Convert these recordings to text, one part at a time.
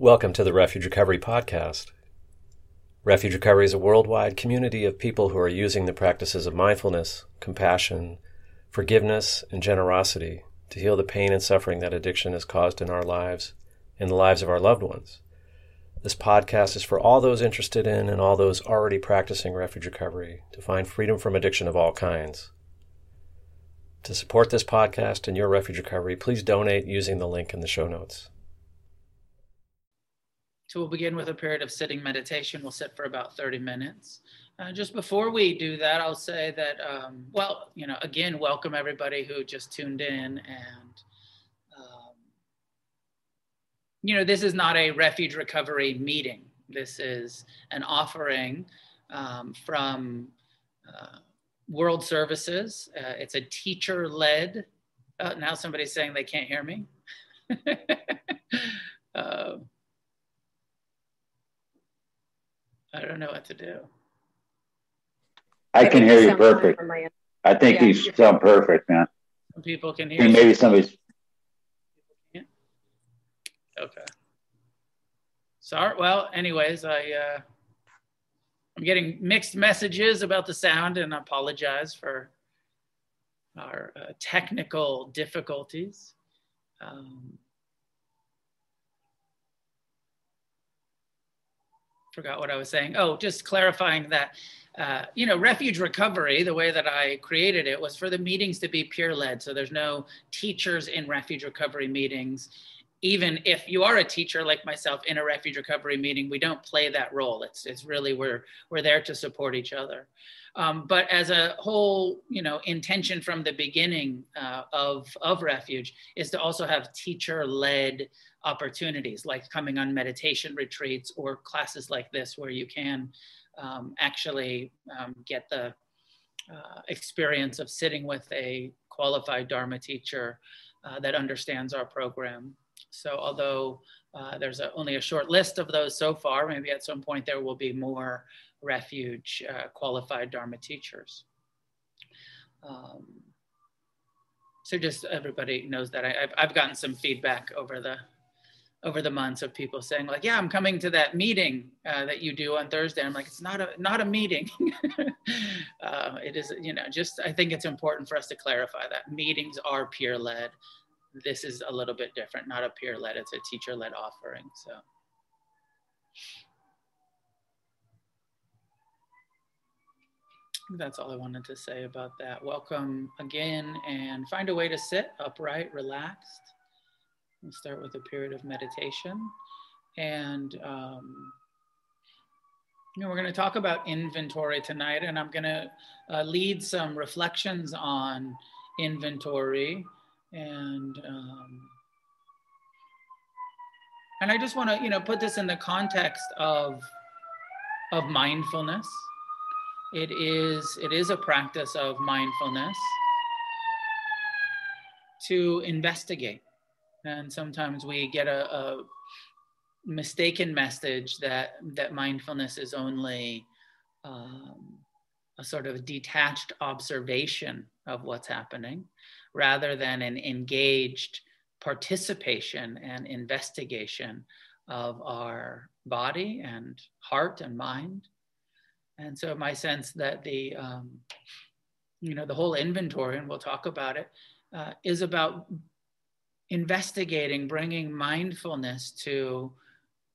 Welcome to the Refuge Recovery Podcast. Refuge Recovery is a worldwide community of people who are using the practices of mindfulness, compassion, forgiveness, and generosity to heal the pain and suffering that addiction has caused in our lives and the lives of our loved ones. This podcast is for all those interested in and all those already practicing refuge recovery to find freedom from addiction of all kinds. To support this podcast and your refuge recovery, please donate using the link in the show notes. So we'll begin with a period of sitting meditation. We'll sit for about 30 minutes. Uh, just before we do that, I'll say that, um, well, you know, again, welcome everybody who just tuned in. And, um, you know, this is not a refuge recovery meeting. This is an offering um, from uh, World Services. Uh, it's a teacher led. Uh, now somebody's saying they can't hear me. Uh, I don't know what to do. I, I can hear you perfect. I think yeah. you sound perfect, man. Some people can hear. And maybe somebody's. Okay. Sorry. Well, anyways, I uh, I'm getting mixed messages about the sound, and I apologize for our uh, technical difficulties. Um, forgot what I was saying. Oh, just clarifying that, uh, you know, refuge recovery, the way that I created it was for the meetings to be peer led. So there's no teachers in refuge recovery meetings. Even if you are a teacher like myself in a refuge recovery meeting, we don't play that role. It's, it's really, we're, we're there to support each other. Um, but as a whole, you know, intention from the beginning uh, of, of refuge is to also have teacher led opportunities like coming on meditation retreats or classes like this where you can um, actually um, get the uh, experience of sitting with a qualified Dharma teacher uh, that understands our program. So although uh, there's a, only a short list of those so far, maybe at some point there will be more refuge uh, qualified Dharma teachers. Um, so just everybody knows that I, have I've gotten some feedback over the over the months of people saying like, yeah, I'm coming to that meeting uh, that you do on Thursday. I'm like, it's not a, not a meeting. uh, it is, you know, just, I think it's important for us to clarify that meetings are peer led. This is a little bit different, not a peer led, it's a teacher led offering. So. That's all I wanted to say about that. Welcome again and find a way to sit upright, relaxed. We'll start with a period of meditation. And, um, you know, we're going to talk about inventory tonight, and I'm going to uh, lead some reflections on inventory. And, um, and I just want to, you know, put this in the context of, of mindfulness. It is, it is a practice of mindfulness to investigate and sometimes we get a, a mistaken message that that mindfulness is only um, a sort of detached observation of what's happening rather than an engaged participation and investigation of our body and heart and mind. And so my sense that the um, you know the whole inventory and we'll talk about it uh, is about investigating, bringing mindfulness to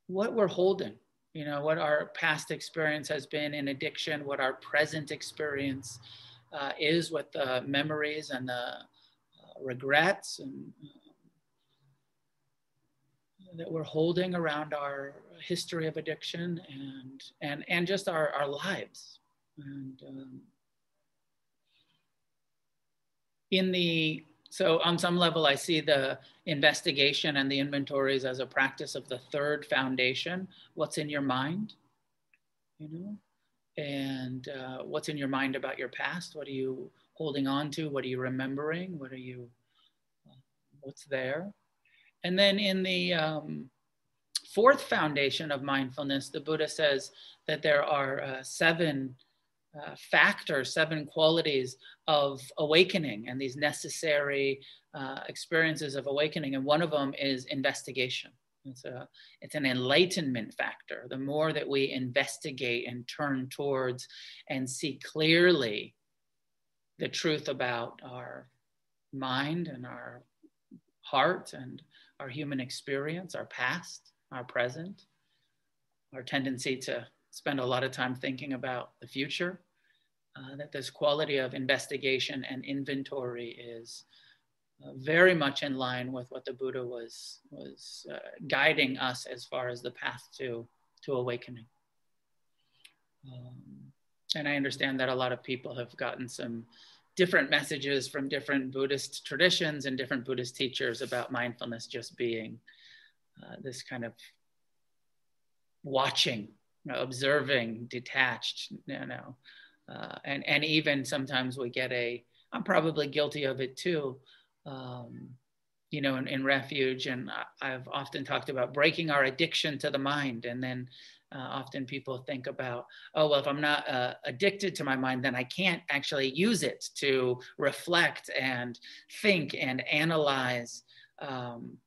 what we're holding, you know, what our past experience has been in addiction, what our present experience uh, is with the memories and the uh, regrets and uh, that we're holding around our history of addiction and and and just our, our lives. And um, in the so on some level, I see the investigation and the inventories as a practice of the third foundation. What's in your mind? You know, and uh, what's in your mind about your past? What are you holding on to? What are you remembering? What are you? what's there? And then in the um, fourth foundation of mindfulness, the Buddha says that there are uh, seven uh, factors, seven qualities of awakening and these necessary uh, experiences of awakening. And one of them is investigation. It's, a, it's an enlightenment factor. The more that we investigate and turn towards and see clearly the truth about our mind and our heart and our human experience, our past, our present, our tendency to spend a lot of time thinking about the future, uh, that this quality of investigation and inventory is uh, very much in line with what the Buddha was was uh, guiding us as far as the path to to awakening. Um, and I understand that a lot of people have gotten some different messages from different Buddhist traditions and different Buddhist teachers about mindfulness just being uh, this kind of watching, you know, observing, detached, you know, uh, and and even sometimes we get a. I'm probably guilty of it too um, you know, in, in, refuge. And I've often talked about breaking our addiction to the mind. And then uh, often people think about, oh, well, if I'm not uh, addicted to my mind, then I can't actually use it to reflect and think and analyze. Um,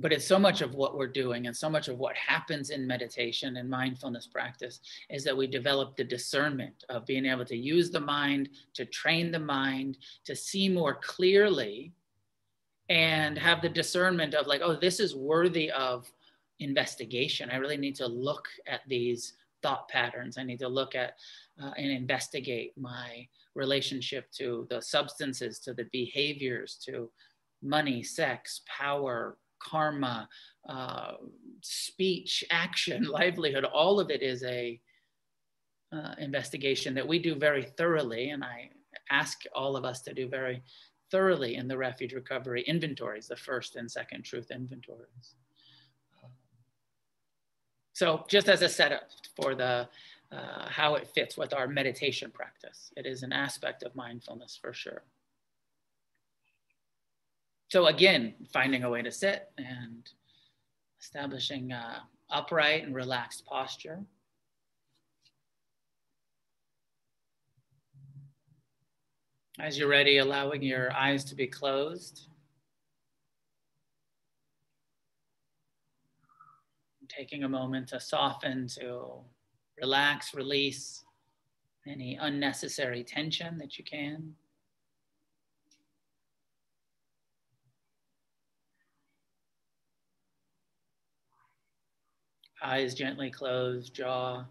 but it's so much of what we're doing and so much of what happens in meditation and mindfulness practice is that we develop the discernment of being able to use the mind to train the mind to see more clearly and have the discernment of like oh this is worthy of investigation. I really need to look at these thought patterns. I need to look at uh, and investigate my relationship to the substances to the behaviors to money sex power karma, uh, speech, action, livelihood, all of it is a uh, investigation that we do very thoroughly. And I ask all of us to do very thoroughly in the refuge recovery inventories, the first and second truth inventories. So just as a setup for the uh, how it fits with our meditation practice, it is an aspect of mindfulness for sure. So again, finding a way to sit and establishing uh, upright and relaxed posture. As you're ready, allowing your eyes to be closed. Taking a moment to soften, to relax, release any unnecessary tension that you can. Eyes gently closed, jaw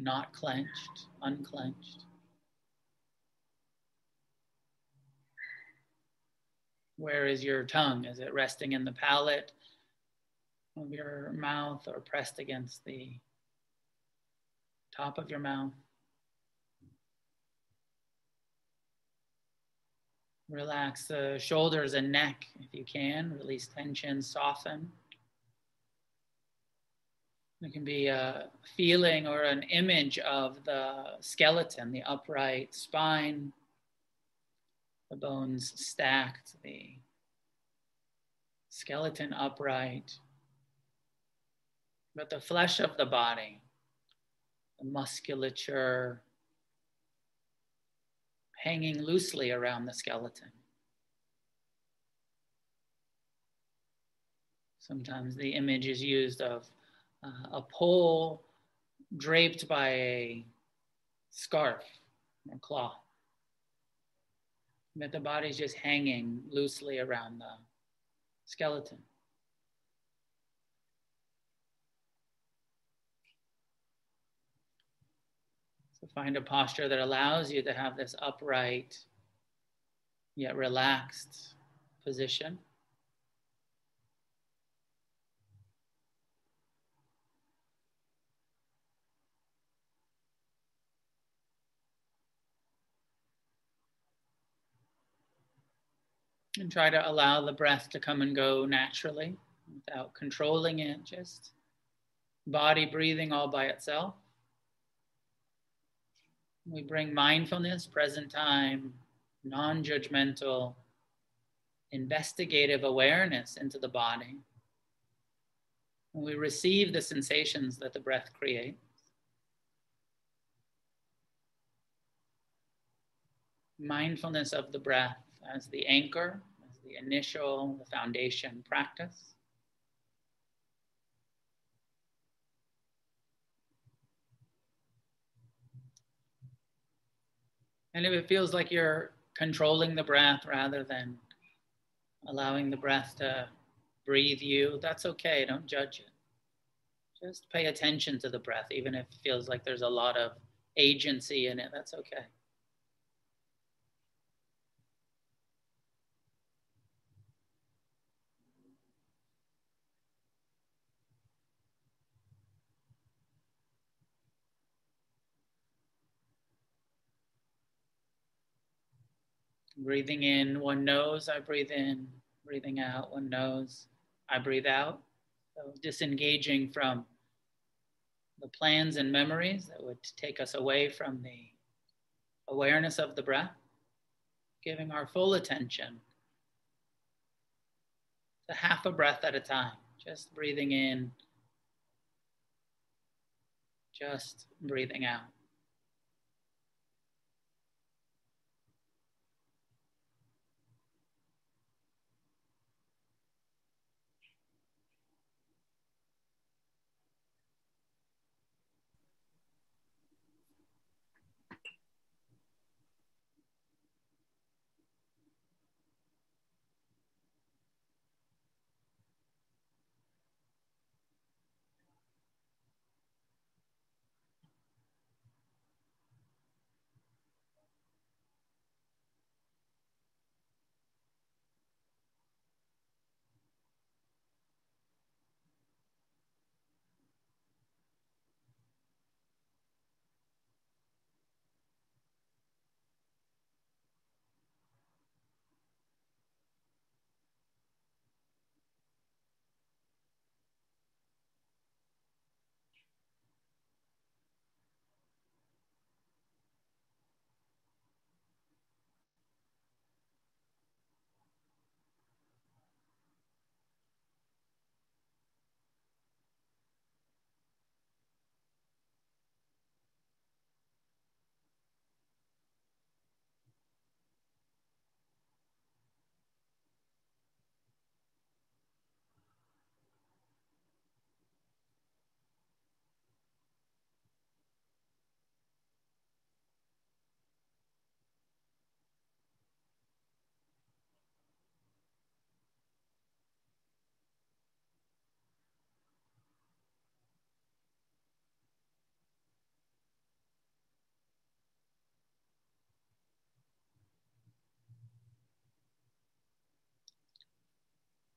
not clenched, unclenched. Where is your tongue? Is it resting in the palate of your mouth or pressed against the top of your mouth? Relax the shoulders and neck if you can. Release tension, soften. It can be a feeling or an image of the skeleton, the upright spine, the bones stacked, the skeleton upright, but the flesh of the body, the musculature hanging loosely around the skeleton. Sometimes the image is used of uh, a pole draped by a scarf or cloth. But the body's just hanging loosely around the skeleton. So find a posture that allows you to have this upright yet relaxed position. And try to allow the breath to come and go naturally without controlling it, just body breathing all by itself. We bring mindfulness, present time, non judgmental, investigative awareness into the body. And we receive the sensations that the breath creates. Mindfulness of the breath as the anchor, the initial, the foundation practice. And if it feels like you're controlling the breath rather than allowing the breath to breathe you, that's okay. Don't judge it. Just pay attention to the breath, even if it feels like there's a lot of agency in it. That's okay. Breathing in one knows, I breathe in. Breathing out one knows, I breathe out. So disengaging from the plans and memories that would take us away from the awareness of the breath, giving our full attention to half a breath at a time, just breathing in, just breathing out.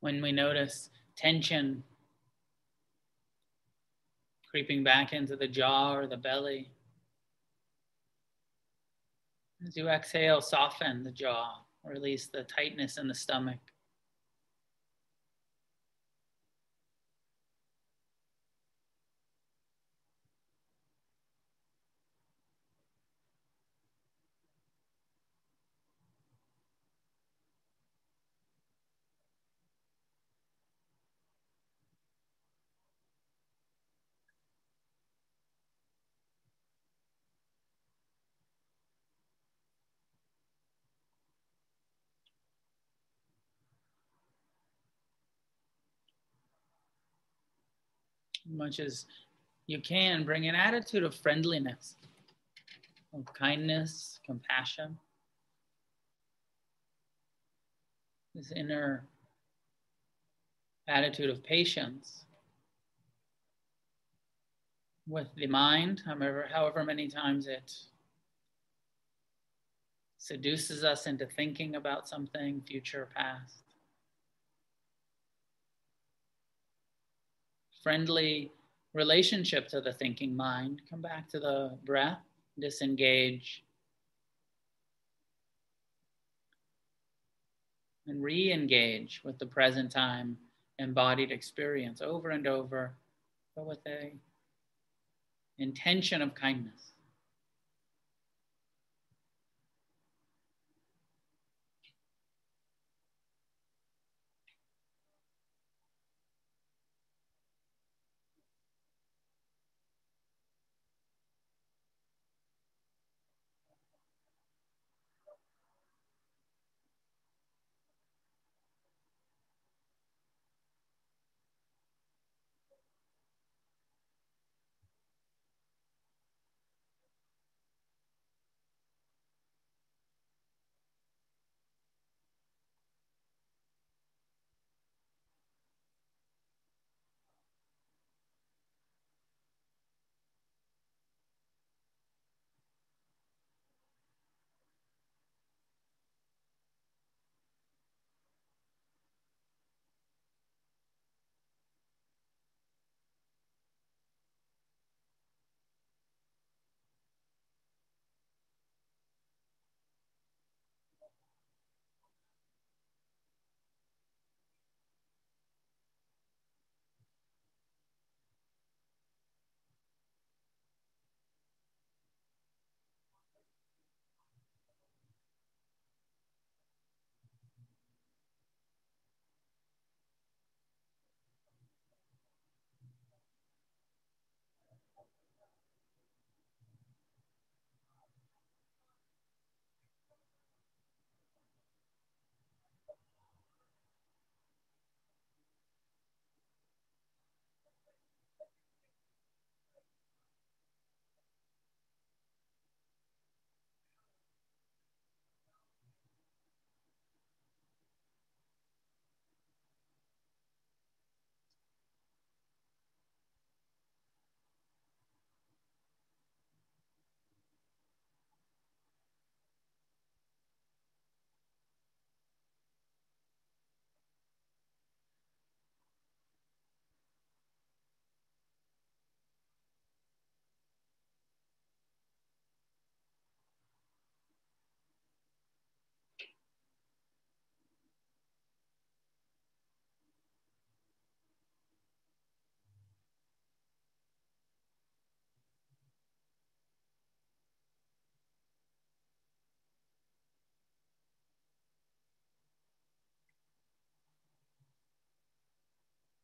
When we notice tension creeping back into the jaw or the belly. As you exhale, soften the jaw, release the tightness in the stomach. Much as you can, bring an attitude of friendliness, of kindness, compassion. This inner attitude of patience with the mind, however, however many times it seduces us into thinking about something, future, past. Friendly relationship to the thinking mind. Come back to the breath, disengage. And re engage with the present time embodied experience over and over, but with a intention of kindness.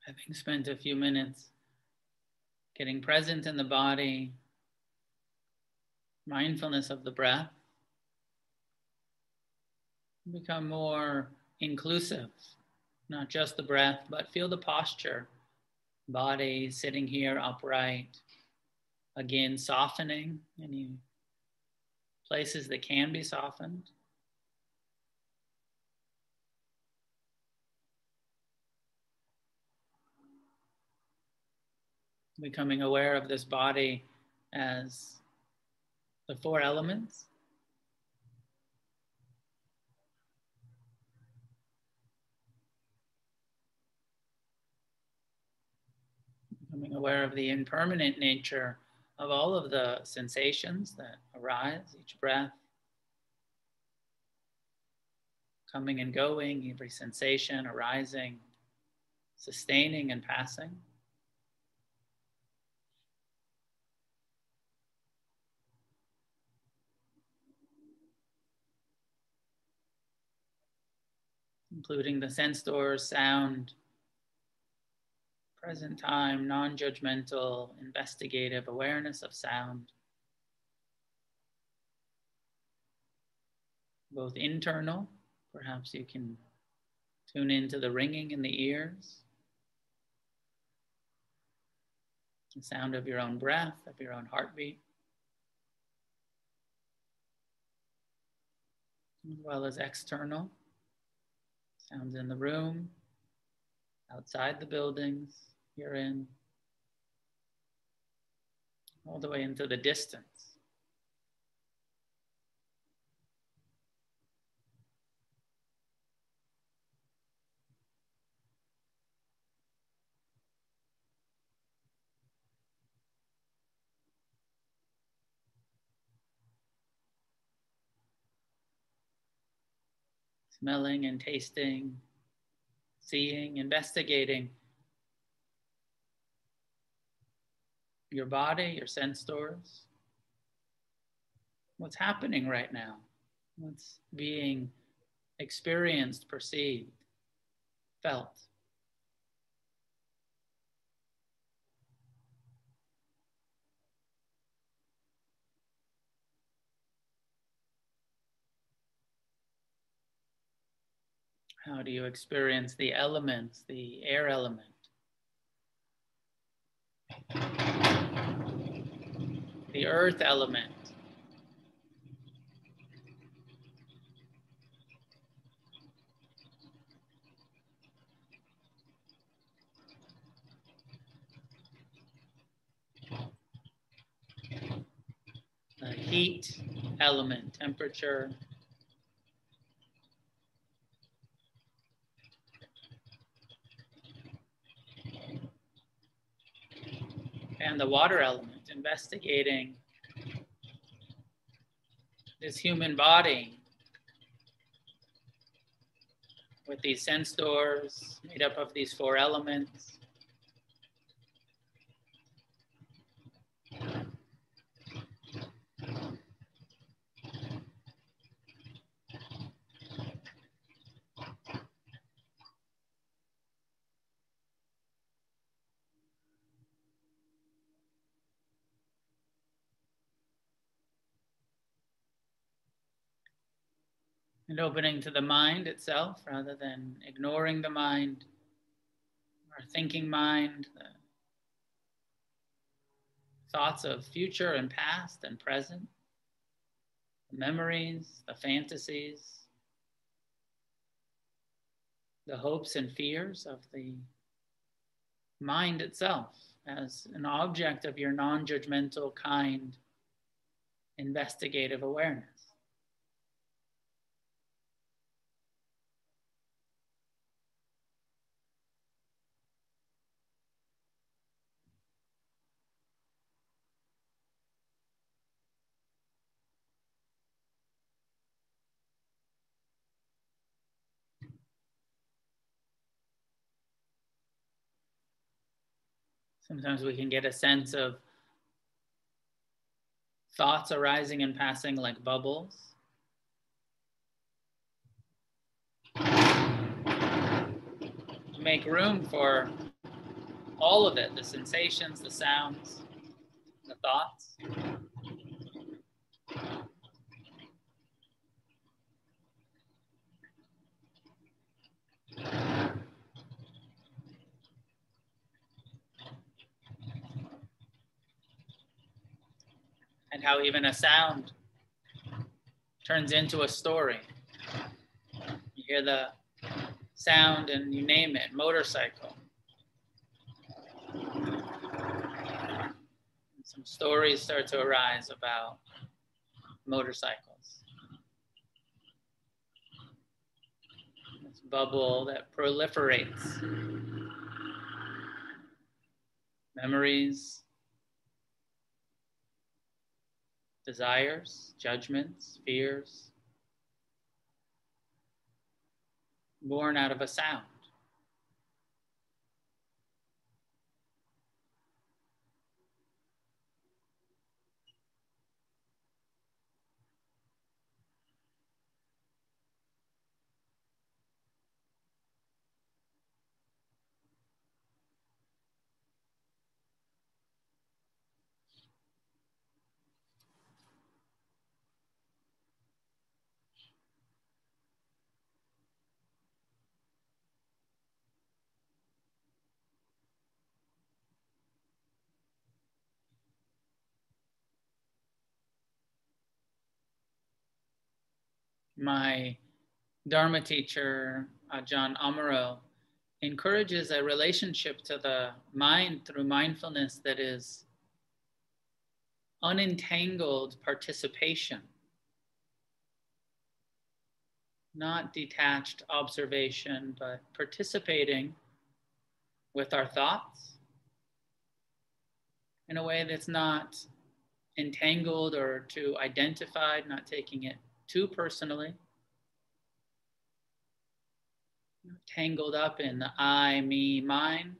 Having spent a few minutes getting present in the body, mindfulness of the breath, become more inclusive, not just the breath, but feel the posture, body sitting here upright, again, softening any places that can be softened. Becoming aware of this body as the four elements. Becoming aware of the impermanent nature of all of the sensations that arise, each breath, coming and going, every sensation arising, sustaining and passing. Including the sense doors, sound, present time, non judgmental, investigative awareness of sound. Both internal, perhaps you can tune into the ringing in the ears, the sound of your own breath, of your own heartbeat. As well as external, Sounds in the room, outside the buildings you're in, all the way into the distance. Smelling and tasting, seeing, investigating your body, your sense doors. What's happening right now? What's being experienced, perceived, felt? How do you experience the elements, the air element? The earth element. The heat element, temperature, and the water element, investigating this human body with these sense doors made up of these four elements. And opening to the mind itself rather than ignoring the mind, our thinking mind, the thoughts of future and past and present, the memories, the fantasies, the hopes and fears of the mind itself as an object of your non judgmental, kind, investigative awareness. Sometimes we can get a sense of thoughts arising and passing like bubbles. Make room for all of it the sensations, the sounds, the thoughts. And how even a sound turns into a story. You hear the sound and you name it motorcycle. And some stories start to arise about motorcycles. This bubble that proliferates. Memories, desires, judgments, fears, born out of a sound. My Dharma teacher, uh, Ajahn Amaro, encourages a relationship to the mind through mindfulness that is unentangled participation, not detached observation, but participating with our thoughts in a way that's not entangled or too identified, not taking it too personally, tangled up in the I, me, mine,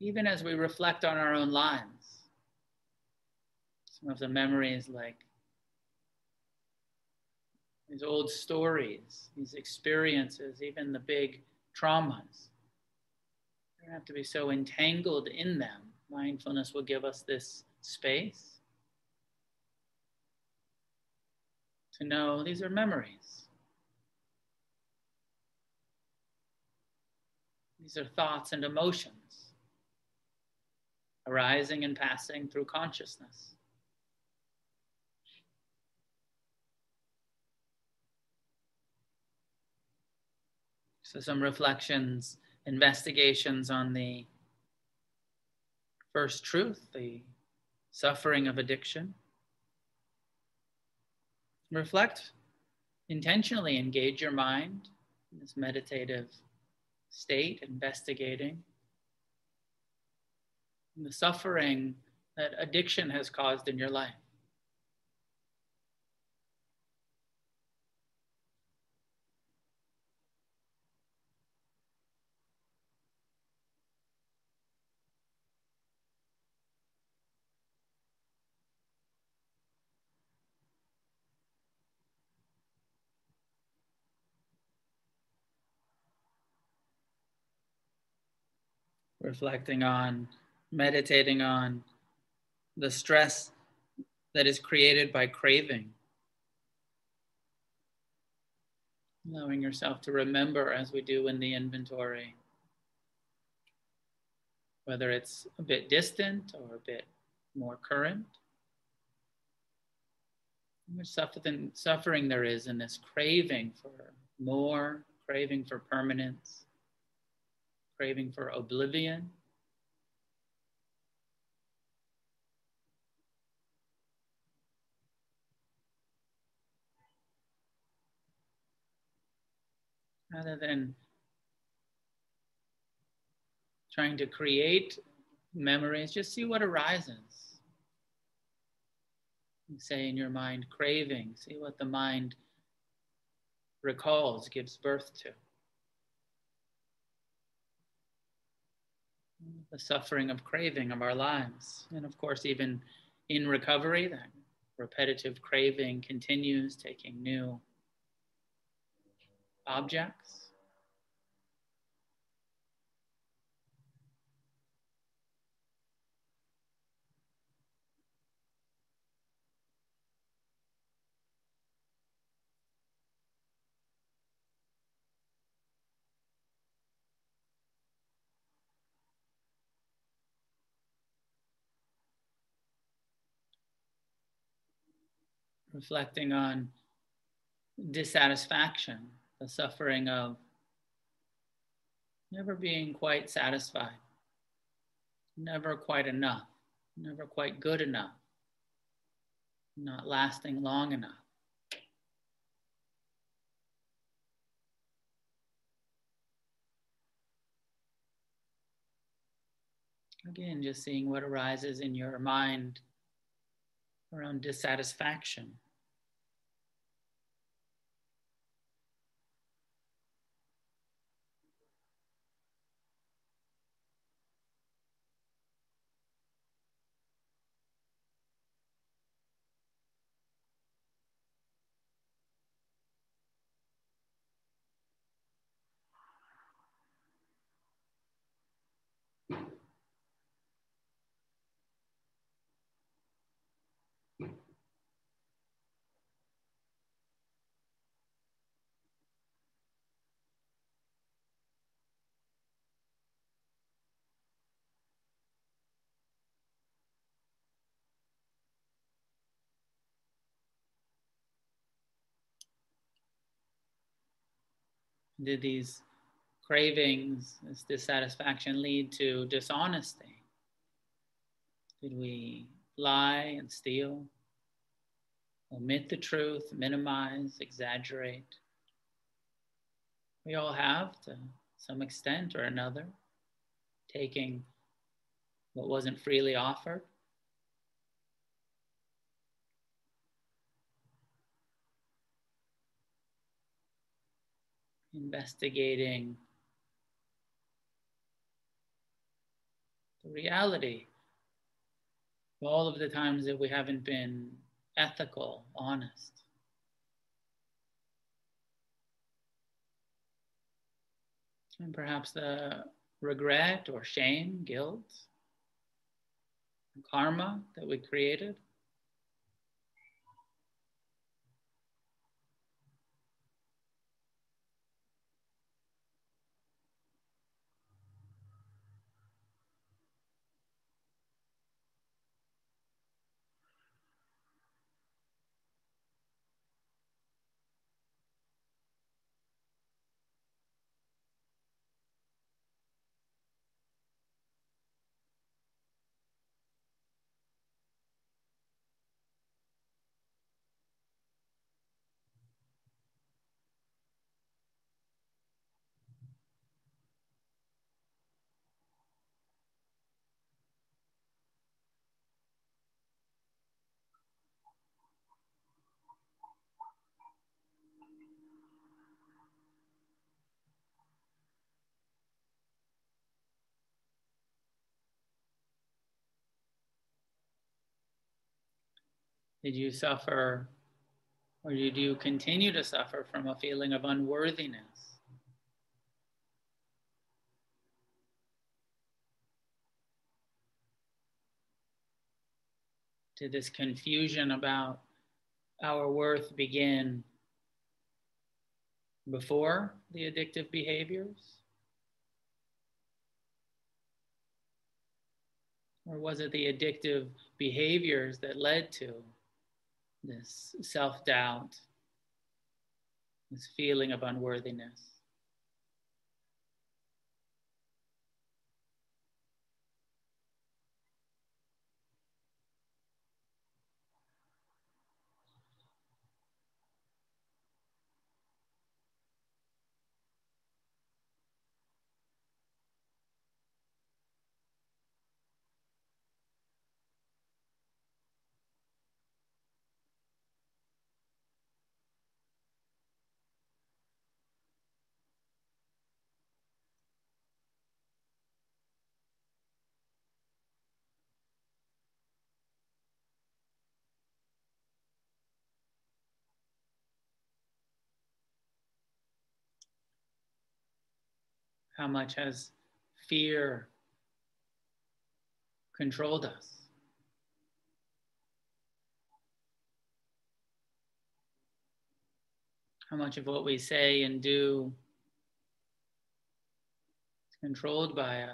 even as we reflect on our own lives. Some of the memories, like these old stories, these experiences, even the big traumas. We don't have to be so entangled in them. Mindfulness will give us this space to know these are memories. These are thoughts and emotions arising and passing through consciousness. So, some reflections, investigations on the first truth, the suffering of addiction reflect, intentionally engage your mind in this meditative state, investigating the suffering that addiction has caused in your life. Reflecting on, meditating on the stress that is created by craving. Allowing yourself to remember, as we do in the inventory, whether it's a bit distant or a bit more current. How much suffering, suffering there is in this craving for more, craving for permanence craving for oblivion. Rather than trying to create memories, just see what arises. You say in your mind, craving, see what the mind recalls, gives birth to. The suffering of craving of our lives. And of course, even in recovery, that repetitive craving continues, taking new objects. Reflecting on dissatisfaction, the suffering of never being quite satisfied, never quite enough, never quite good enough, not lasting long enough. Again, just seeing what arises in your mind around dissatisfaction. Did these cravings, this dissatisfaction lead to dishonesty? Did we lie and steal, omit the truth, minimize, exaggerate? We all have to some extent or another, taking what wasn't freely offered investigating the reality of all of the times that we haven't been ethical, honest. And perhaps the regret or shame, guilt, karma that we created. Did you suffer or did you continue to suffer from a feeling of unworthiness? Did this confusion about our worth begin before the addictive behaviors? Or was it the addictive behaviors that led to this self doubt, this feeling of unworthiness. How much has fear controlled us? How much of what we say and do is controlled by a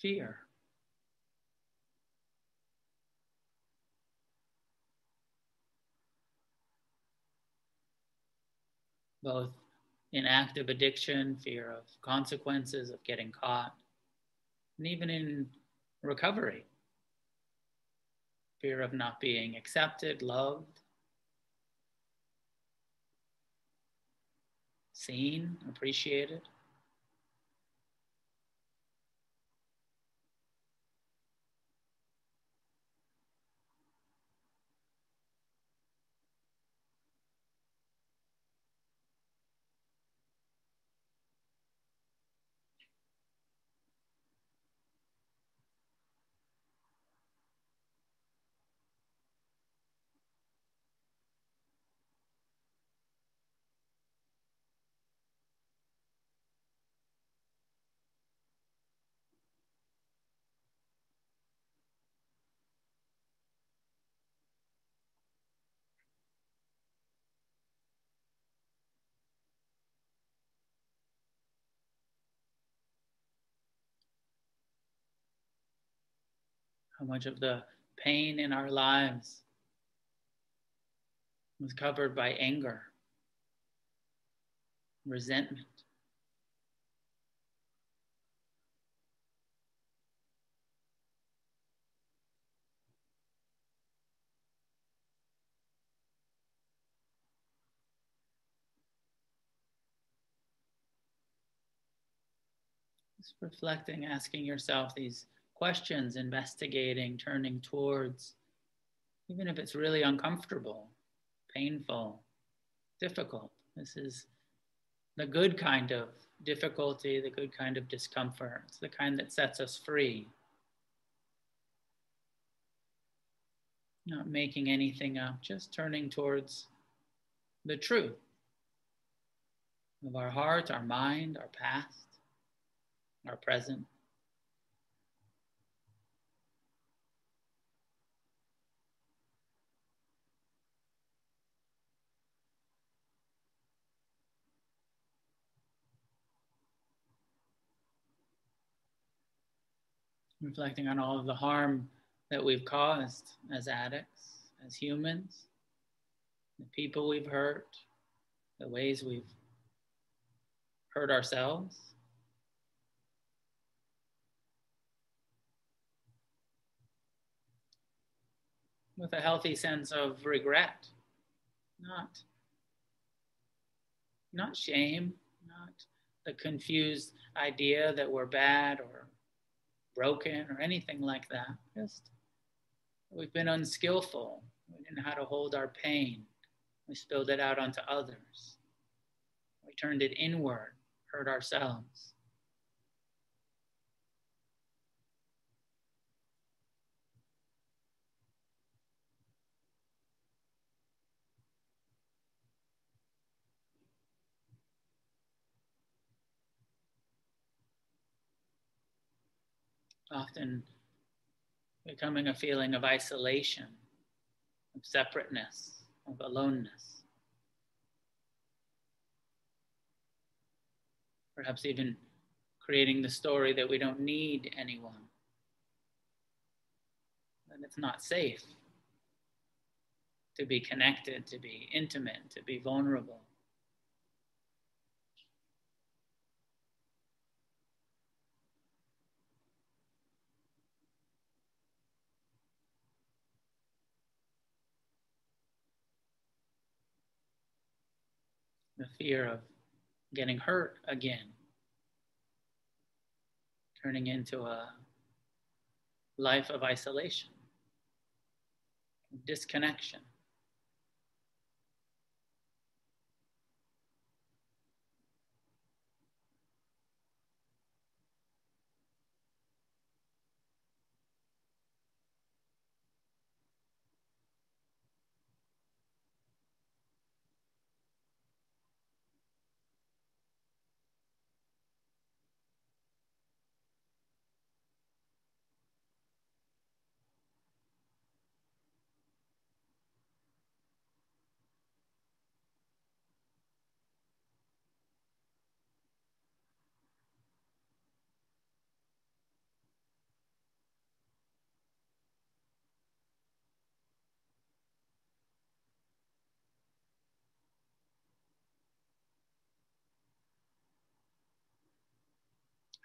fear? both in active addiction, fear of consequences of getting caught, and even in recovery, fear of not being accepted, loved, seen, appreciated. How much of the pain in our lives was covered by anger, resentment. Just reflecting, asking yourself these questions, investigating, turning towards, even if it's really uncomfortable, painful, difficult. This is the good kind of difficulty, the good kind of discomfort. It's the kind that sets us free. Not making anything up, just turning towards the truth of our heart, our mind, our past, our present. Reflecting on all of the harm that we've caused as addicts, as humans, the people we've hurt, the ways we've hurt ourselves. With a healthy sense of regret, not, not shame, not the confused idea that we're bad or broken or anything like that. Just we've been unskillful. We didn't know how to hold our pain. We spilled it out onto others. We turned it inward, hurt ourselves. Often becoming a feeling of isolation, of separateness, of aloneness. Perhaps even creating the story that we don't need anyone, that it's not safe to be connected, to be intimate, to be vulnerable. Fear of getting hurt again, turning into a life of isolation, disconnection.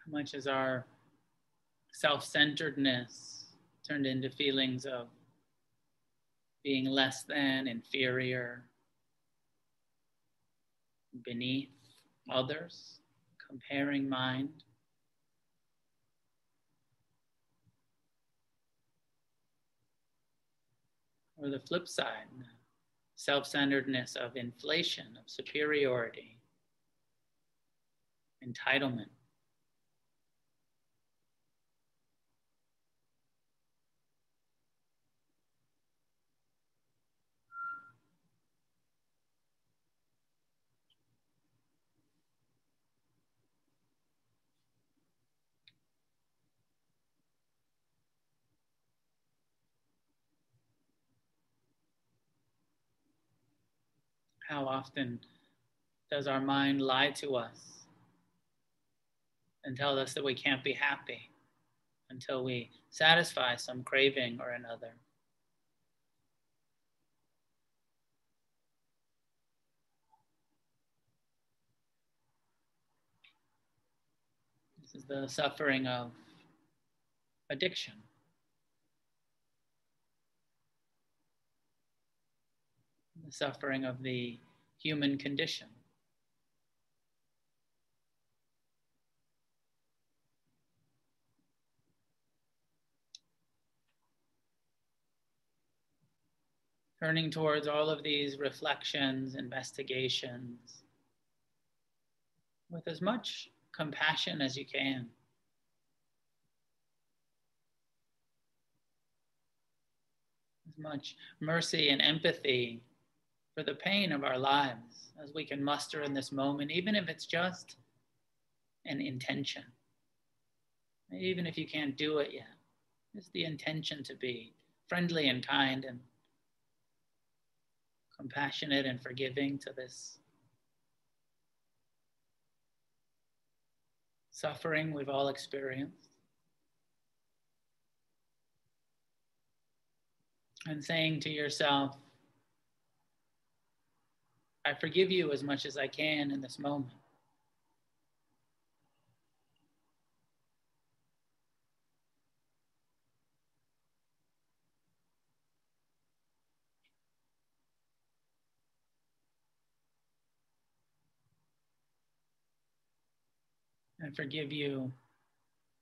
How much is our self centeredness turned into feelings of being less than, inferior, beneath others, comparing mind? Or the flip side, self centeredness of inflation, of superiority, entitlement. How often does our mind lie to us and tell us that we can't be happy until we satisfy some craving or another? This is the suffering of addiction. Suffering of the human condition. Turning towards all of these reflections, investigations, with as much compassion as you can. As much mercy and empathy for the pain of our lives as we can muster in this moment, even if it's just an intention. Even if you can't do it yet, it's the intention to be friendly and kind and compassionate and forgiving to this suffering we've all experienced. And saying to yourself, I forgive you as much as I can in this moment. I forgive you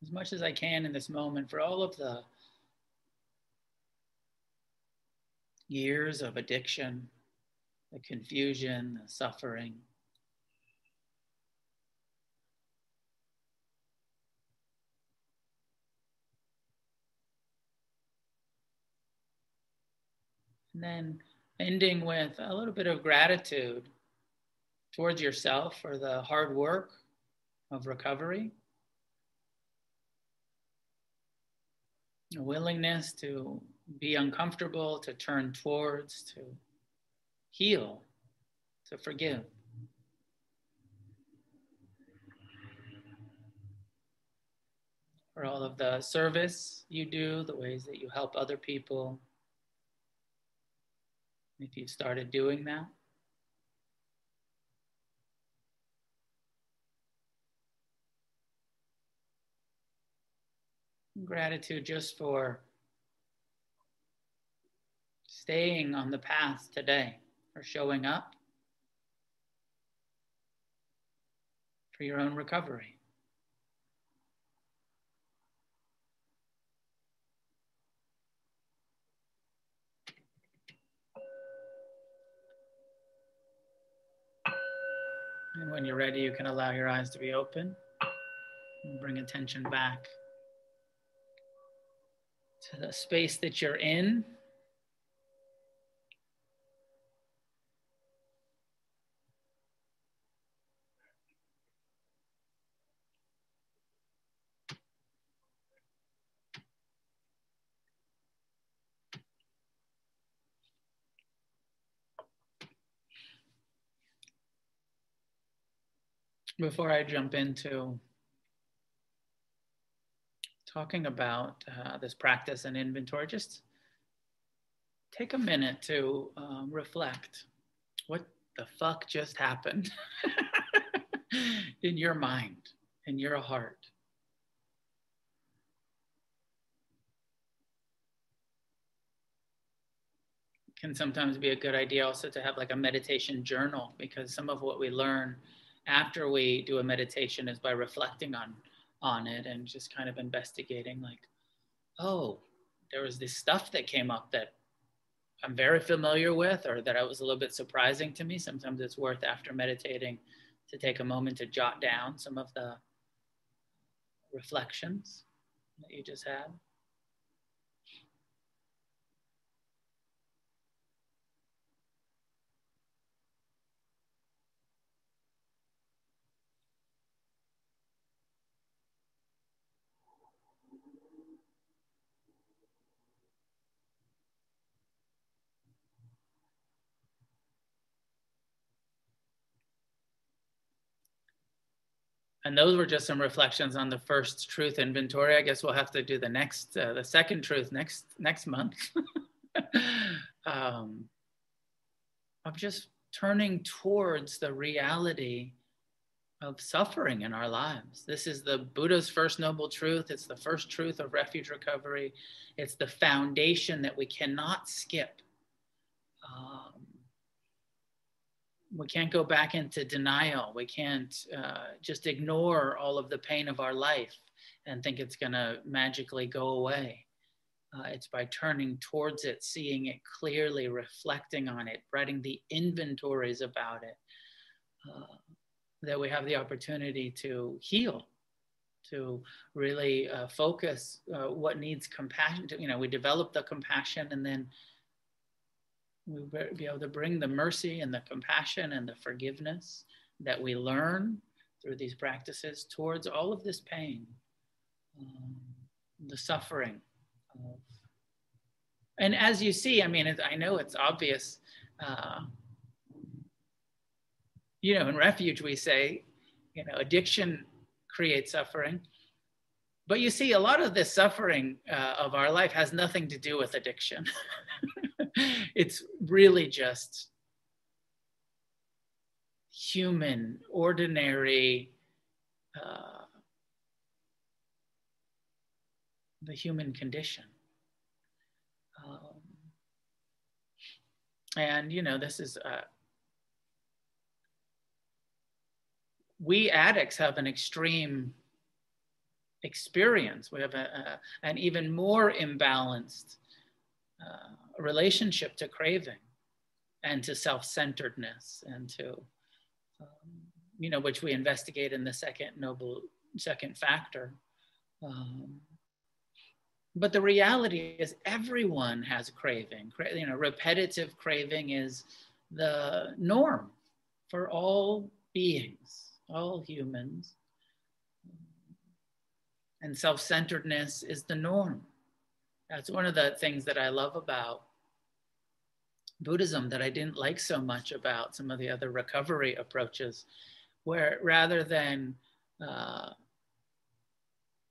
as much as I can in this moment for all of the years of addiction, the confusion, the suffering. And then ending with a little bit of gratitude towards yourself for the hard work of recovery, a willingness to be uncomfortable, to turn towards, to heal, to forgive. For all of the service you do, the ways that you help other people, if you've started doing that. Gratitude just for staying on the path today for showing up, for your own recovery. And when you're ready, you can allow your eyes to be open and bring attention back to the space that you're in. before I jump into talking about uh, this practice and inventory, just take a minute to um, reflect what the fuck just happened in your mind, in your heart. Can sometimes be a good idea also to have like a meditation journal because some of what we learn after we do a meditation is by reflecting on on it and just kind of investigating like oh there was this stuff that came up that i'm very familiar with or that i was a little bit surprising to me. Sometimes it's worth after meditating to take a moment to jot down some of the reflections that you just had and those were just some reflections on the first truth inventory. I guess we'll have to do the next, uh, the second truth next next month. um, of just turning towards the reality of suffering in our lives. This is the Buddha's first noble truth. It's the first truth of refuge recovery. It's the foundation that we cannot skip. Um, we can't go back into denial. We can't uh, just ignore all of the pain of our life and think it's going to magically go away. Uh, it's by turning towards it, seeing it clearly, reflecting on it, writing the inventories about it, uh, that we have the opportunity to heal, to really uh, focus uh, what needs compassion. To, you know, we develop the compassion and then we be able to bring the mercy and the compassion and the forgiveness that we learn through these practices towards all of this pain, um, the suffering. Of, and as you see, I mean, I know it's obvious. Uh, you know, in refuge, we say, you know, addiction creates suffering. But you see, a lot of this suffering uh, of our life has nothing to do with addiction. it's really just human, ordinary, uh, the human condition. Um, and, you know, this is, uh, we addicts have an extreme experience. We have a, a, an even more imbalanced uh, relationship to craving and to self-centeredness and to um, you know which we investigate in the second noble second factor. Um, but the reality is everyone has craving. You know repetitive craving is the norm for all beings all humans. And self-centeredness is the norm. That's one of the things that I love about Buddhism that I didn't like so much about some of the other recovery approaches, where rather than uh,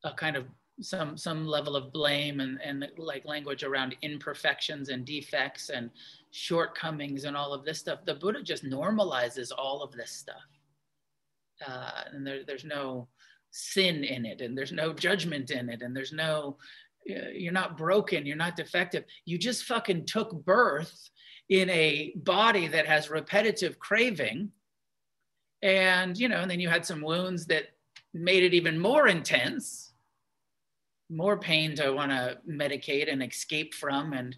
a kind of some some level of blame and, and like language around imperfections and defects and shortcomings and all of this stuff, the Buddha just normalizes all of this stuff. Uh, and there, there's no sin in it, and there's no judgment in it, and there's no you're not broken, you're not defective. You just fucking took birth in a body that has repetitive craving. And, you know, and then you had some wounds that made it even more intense, more pain to want to medicate and escape from, and,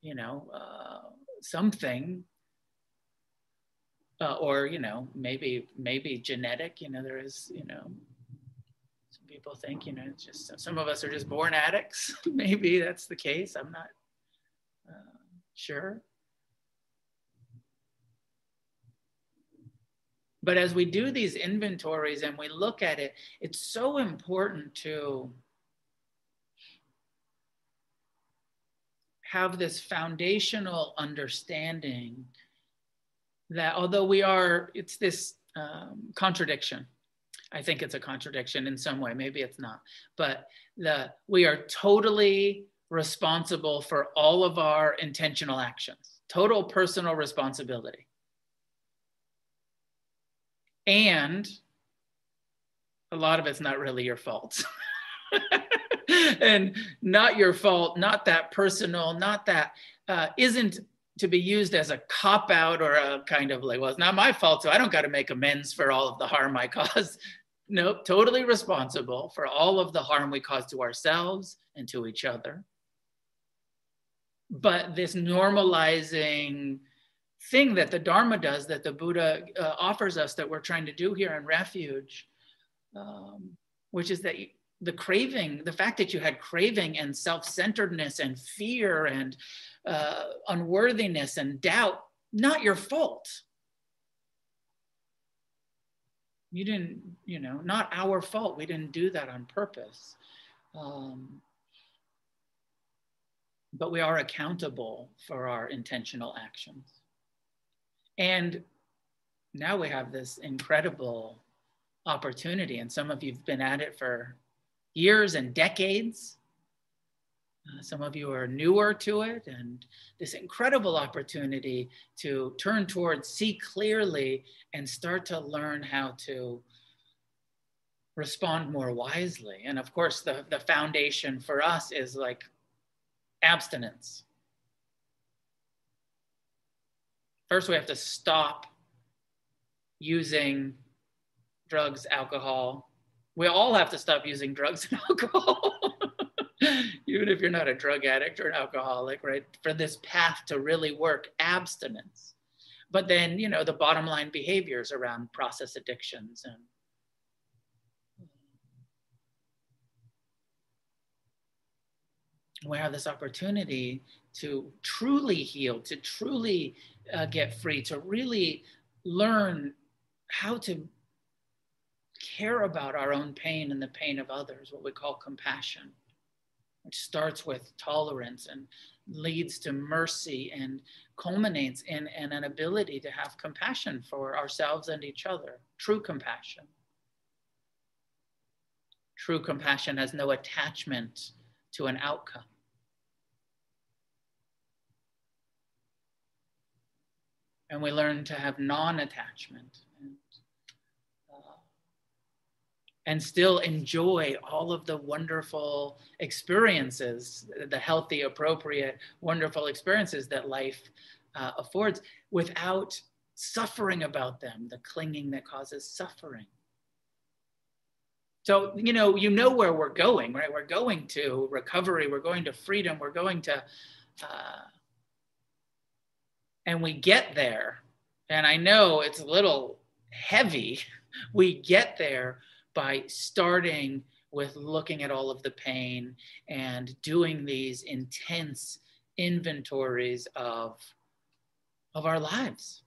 you know, uh, something. Uh, or you know maybe maybe genetic you know there is you know people think, you know, it's just some of us are just born addicts. Maybe that's the case. I'm not uh, sure. But as we do these inventories and we look at it, it's so important to have this foundational understanding that although we are, it's this um, contradiction I think it's a contradiction in some way. Maybe it's not. But the we are totally responsible for all of our intentional actions. Total personal responsibility. And a lot of it's not really your fault. and not your fault, not that personal, not that uh, not to be used as a cop out or a kind of like, well, it's not my fault, so I don't got to make amends for all of the harm I caused. Nope, totally responsible for all of the harm we cause to ourselves and to each other. But this normalizing thing that the Dharma does, that the Buddha uh, offers us, that we're trying to do here in refuge, um, which is that the craving, the fact that you had craving and self centeredness and fear and uh, unworthiness and doubt, not your fault. You didn't, you know, not our fault. We didn't do that on purpose. Um, but we are accountable for our intentional actions. And now we have this incredible opportunity, and some of you have been at it for years and decades. Uh, some of you are newer to it, and this incredible opportunity to turn towards, see clearly, and start to learn how to respond more wisely. And of course, the, the foundation for us is like abstinence. First, we have to stop using drugs, alcohol. We all have to stop using drugs and alcohol, even if you're not a drug addict or an alcoholic, right? For this path to really work, abstinence. But then, you know, the bottom line behaviors around process addictions and we have this opportunity to truly heal, to truly uh, get free, to really learn how to care about our own pain and the pain of others, what we call compassion, which starts with tolerance and leads to mercy and culminates in, in an ability to have compassion for ourselves and each other, true compassion. True compassion has no attachment to an outcome. and we learn to have non-attachment and, uh, and still enjoy all of the wonderful experiences the healthy appropriate wonderful experiences that life uh, affords without suffering about them the clinging that causes suffering. So you know you know where we're going right? We're going to recovery we're going to freedom we're going to uh, and we get there. And i know it's a little heavy. We get there by starting with looking at all of the pain and doing these intense inventories of of our lives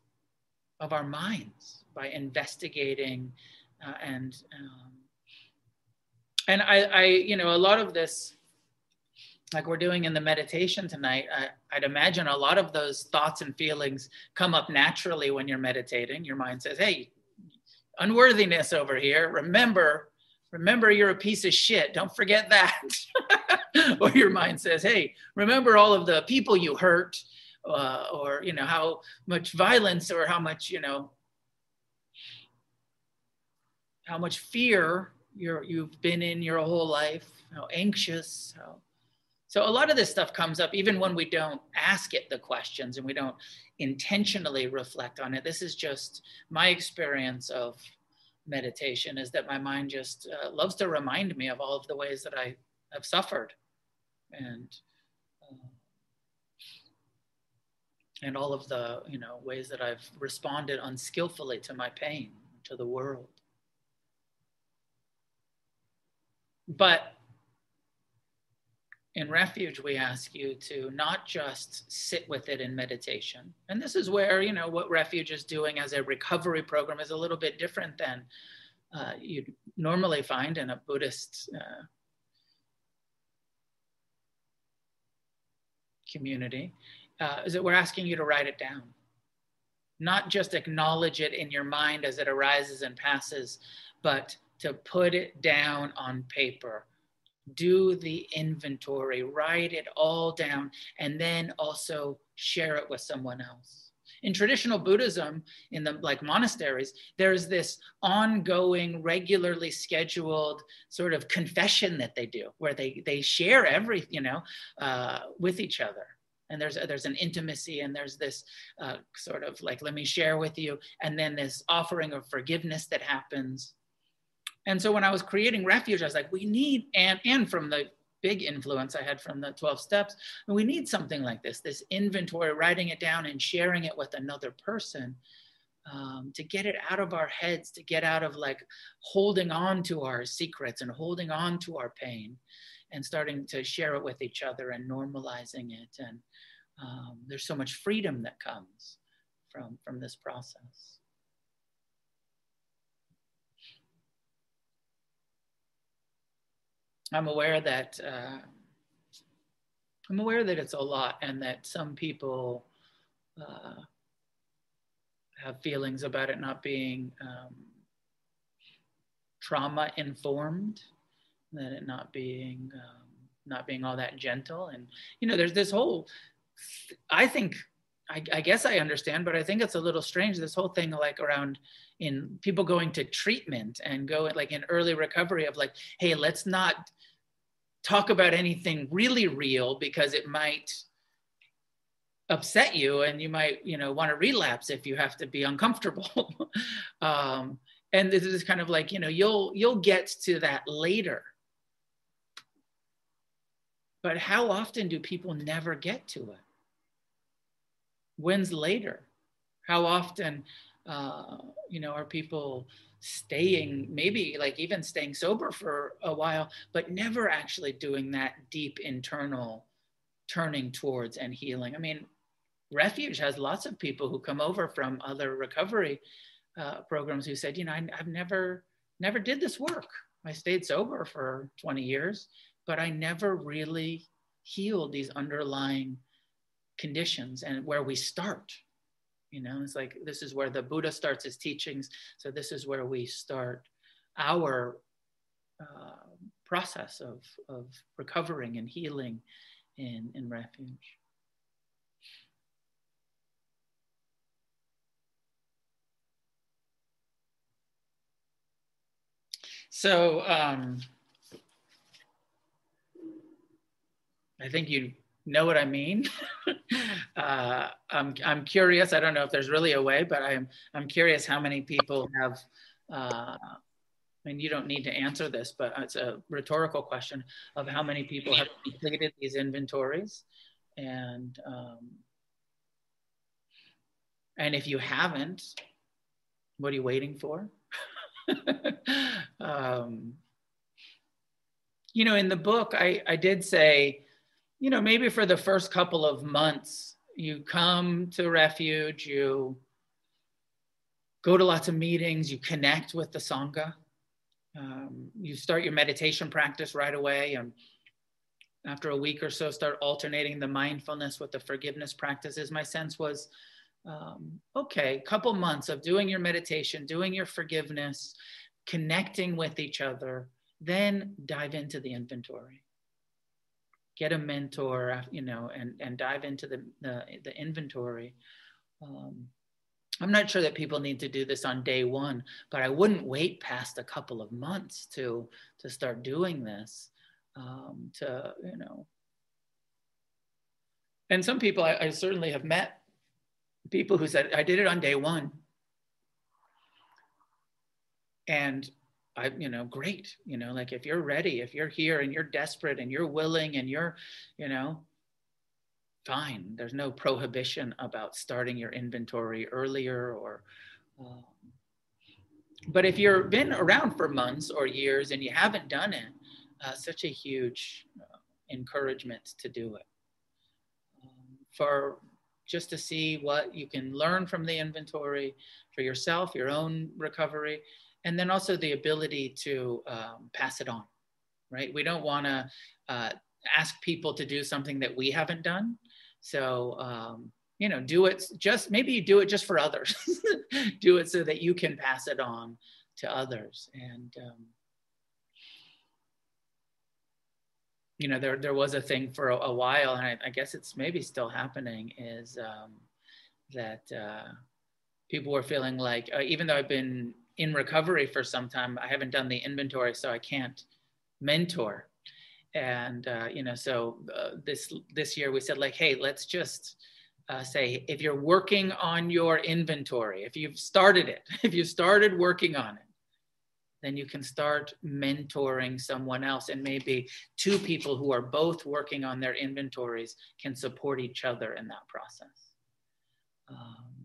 of our minds by investigating uh, and um, and I, I you know a lot of this like we're doing in the meditation tonight, I, would imagine a lot of those thoughts and feelings come up naturally when you're meditating. Your mind says, hey, unworthiness over here. Remember, remember you're a piece of shit. Don't forget that. or your mind says, hey, remember all of the people you hurt uh, or, you know, how much violence or how much, you know, how much fear you're, you've been in your whole life, how anxious, how so a lot of this stuff comes up even when we don't ask it the questions and we don't intentionally reflect on it. This is just my experience of meditation is that my mind just uh, loves to remind me of all of the ways that I have suffered and uh, and all of the you know ways that I've responded unskillfully to my pain to the world. But in refuge we ask you to not just sit with it in meditation. And this is where you know what refuge is doing as a recovery program is a little bit different than uh, you'd normally find in a buddhist uh, community. Uh, is that we're asking you to write it down. Not just acknowledge it in your mind as it arises and passes but to put it down on paper do the inventory, write it all down, and then also share it with someone else. In traditional Buddhism, in the like monasteries, there's this ongoing, regularly scheduled sort of confession that they do, where they they share every, you know, uh, with each other. and there's there's an intimacy and there's this uh, sort of like let me share with you and then this offering of forgiveness that happens and so when i was creating refuge i was like we need and and from the big influence i had from the 12 steps we need something like this this inventory writing it down and sharing it with another person um, to get it out of our heads to get out of like holding on to our secrets and holding on to our pain and starting to share it with each other and normalizing it. And um, there's so much freedom that comes from, from this process. I'm aware that uh, I'm aware that it's a lot, and that some people uh, have feelings about it not being um, trauma informed that it not being um, not being all that gentle. And you know there's this whole i think I, I, guess i understand but i think it's a little strange this whole thing like around in people going to treatment and go like in early recovery of like hey let's not talk about anything really real because it might upset you and you might you know want to relapse if you have to be uncomfortable um, and this is kind of like you know you'll you'll get to that later but how often do people never get to it? When's later? How often, uh, you know, are people staying, maybe like even staying sober for a while, but never actually doing that deep internal turning towards and healing? I mean, Refuge has lots of people who come over from other recovery uh, programs who said, you know, I, I've never, never did this work. I stayed sober for 20 years but I never really healed these underlying conditions and where we start. You know, it's like this is where the Buddha starts his teachings. So this is where we start our uh, process of, of recovering and healing in, in refuge. So, um, I think you know what I mean. uh, I'm, I'm curious. I don't know if there's really a way, but I'm, I'm curious how many people have, uh, I mean, you don't need to answer this, but it's a rhetorical question of how many people have completed these inventories. And, um, and if you haven't, what are you waiting for? um, you know, in the book, I, I did say, you know, maybe for the first couple of months, you come to refuge, you go to lots of meetings, you connect with the Sangha. Um, you start your meditation practice right away. And after a week or so, start alternating the mindfulness with the forgiveness practices. My sense was, um, okay, couple months of doing your meditation, doing your forgiveness, connecting with each other, then dive into the inventory get a mentor, you know, and, and dive into the, the, the inventory. Um, I'm not sure that people need to do this on day one, but I wouldn't wait past a couple of months to, to start doing this. Um, to, you know, and some people I, I certainly have met people who said, I did it on day one. And I, you know, great. You know, like if you're ready, if you're here and you're desperate and you're willing and you're, you know, fine. There's no prohibition about starting your inventory earlier or. Um, but if you've been around for months or years and you haven't done it, uh, such a huge uh, encouragement to do it. Um, for just to see what you can learn from the inventory for yourself, your own recovery, and then also the ability to um, pass it on, right? We don't want to uh, ask people to do something that we haven't done. So, um, you know, do it just maybe you do it just for others. do it so that you can pass it on to others. And, um, you know, there, there was a thing for a, a while, and I, I, guess it's maybe still happening, is um, that uh, people were feeling like, uh, even though I've been in recovery for some time. I haven't done the inventory, so I can't mentor. and uh, you know so uh, this this year we said like hey let's just uh, say if you're working on your inventory if you've started it if you started working on it then you can start mentoring someone else and maybe two people who are both working on their inventories can support each other in that process um,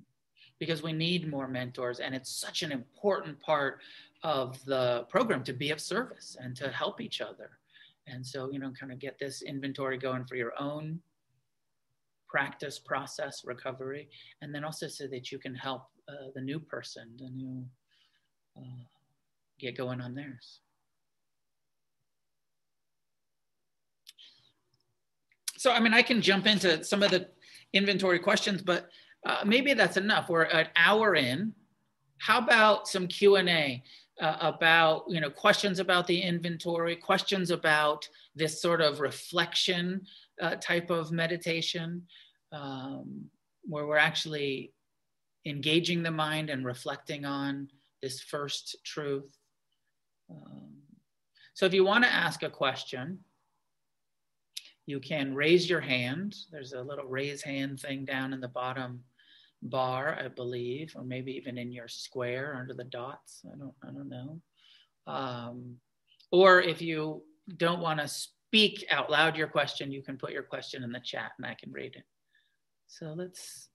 because we need more mentors and it's such an important part of the program to be of service and to help each other and so, you know, kind of get this inventory going for your own practice, process, recovery, and then also so that you can help uh, the new person, the new, uh, get going on theirs. So, I mean, I can jump into some of the inventory questions, but uh, maybe that's enough. We're an hour in. How about some Q and A? uh, about you know questions about the inventory, questions about this sort of reflection uh, type of meditation, um, where we're actually engaging the mind and reflecting on this first truth. Um, so if you want to ask a question, you can raise your hand. There's a little raise hand thing down in the bottom bar, I believe, or maybe even in your square under the dots. I don't, I don't know. Um, or if you don't want to speak out loud your question, you can put your question in the chat and I can read it. So let's,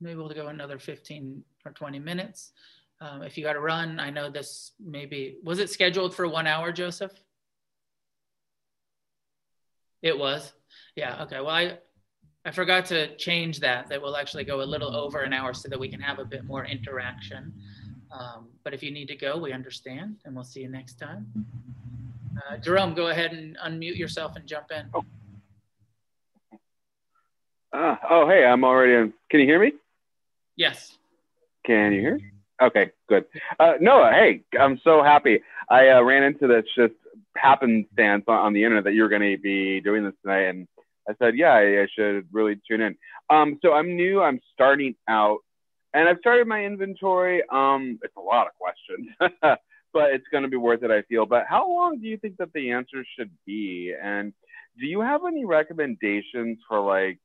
maybe we'll go another 15 or 20 minutes. Um, if you got to run, I know this maybe, was it scheduled for one hour, Joseph? It was. Yeah. Okay. Well, I, I forgot to change that. That will actually go a little over an hour so that we can have a bit more interaction. Um, but if you need to go, we understand, and we'll see you next time. Uh, Jerome, go ahead and unmute yourself and jump in. Oh. Uh, oh, hey, I'm already in. Can you hear me? Yes. Can you hear? Okay, good. Uh, Noah, hey, I'm so happy. I uh, ran into this just happenstance on, on the internet that you were going to be doing this tonight, and I said, yeah, I, I should really tune in. Um, so I'm new. I'm starting out, and I've started my inventory. Um, it's a lot of questions, but it's going to be worth it, I feel. But how long do you think that the answers should be? And do you have any recommendations for like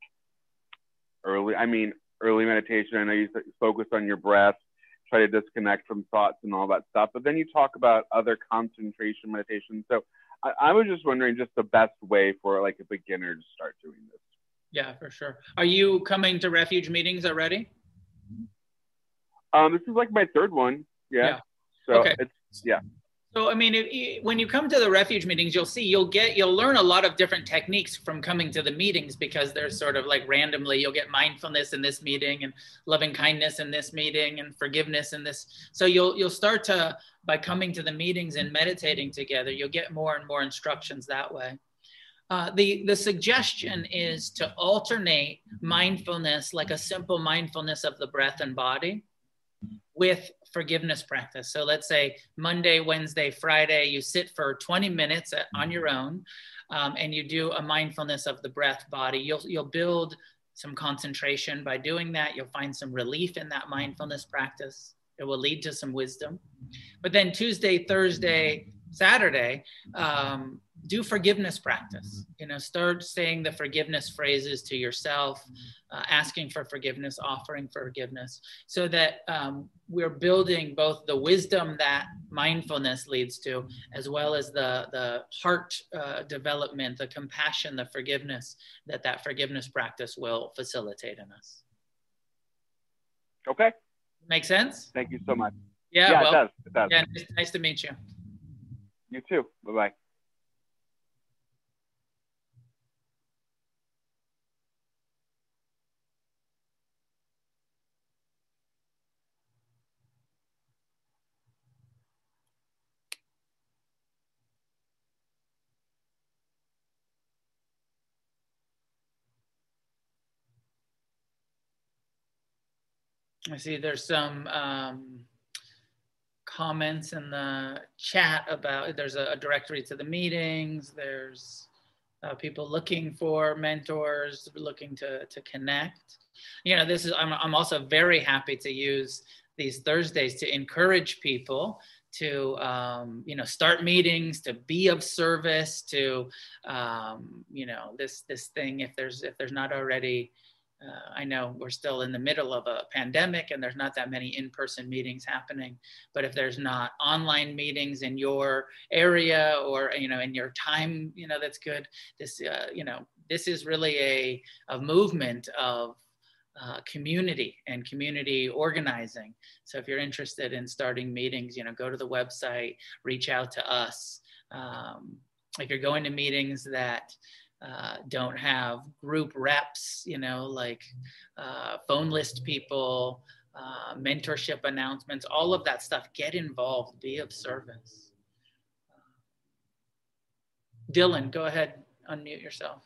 early? I mean, early meditation. I know you focus on your breath, try to disconnect from thoughts and all that stuff. But then you talk about other concentration meditations. So I, I was just wondering just the best way for like a beginner to start doing this. Yeah, for sure. Are you coming to refuge meetings already? Um, this is like my third one. Yeah. yeah. So okay. it's yeah. So I mean, if, when you come to the refuge meetings, you'll see you'll get you'll learn a lot of different techniques from coming to the meetings because they're sort of like randomly you'll get mindfulness in this meeting and loving kindness in this meeting and forgiveness in this. So you'll you'll start to by coming to the meetings and meditating together, you'll get more and more instructions that way. Uh, the, the suggestion is to alternate mindfulness, like a simple mindfulness of the breath and body, with forgiveness practice. So let's say Monday, Wednesday, Friday, you sit for 20 minutes on your own um, and you do a mindfulness of the breath body. You'll, you'll build some concentration by doing that. You'll find some relief in that mindfulness practice. It will lead to some wisdom. But then Tuesday, Thursday, Saturday, um, do forgiveness practice. You know, start saying the forgiveness phrases to yourself, uh, asking for forgiveness, offering forgiveness, so that um, we're building both the wisdom that mindfulness leads to, as well as the the heart uh, development, the compassion, the forgiveness that that forgiveness practice will facilitate in us. Okay. Make sense? Thank you so much. Yeah, yeah well, it does. It does. Yeah, nice to meet you. You too. Bye bye. I see there's some um, comments in the chat about there's a, a directory to the meetings. There's uh, people looking for mentors, looking to, to connect. You know, this is, I'm, I'm also very happy to use these Thursdays to encourage people to um, you know start meetings to be of service to um, you know this this thing if there's if there's not already uh, I know we're still in the middle of a pandemic and there's not that many in-person meetings happening, but if there's not online meetings in your area or you know in your time, you know that's good. This uh, you know this is really a, a movement of uh, community and community organizing. So if you're interested in starting meetings, you know go to the website, reach out to us. Um, if you're going to meetings that uh, don't have group reps, you know, like uh, phone list people, uh, mentorship announcements, all of that stuff. Get involved, be of service. Dylan, go ahead, unmute yourself.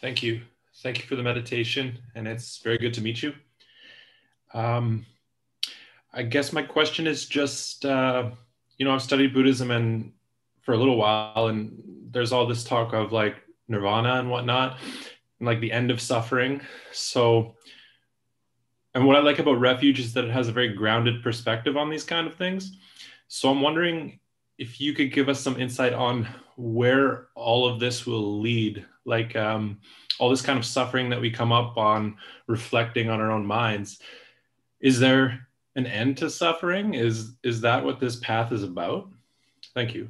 Thank you. Thank you for the meditation, and it's very good to meet you. Um, I guess my question is just, uh, you know, I've studied Buddhism and for a little while and there's all this talk of like nirvana and whatnot and like the end of suffering. So and what i like about refuge is that it has a very grounded perspective on these kind of things. So i'm wondering if you could give us some insight on where all of this will lead like um, all this kind of suffering that we come up on reflecting on our own minds. Is there an end to suffering? Is is that what this path is about? Thank you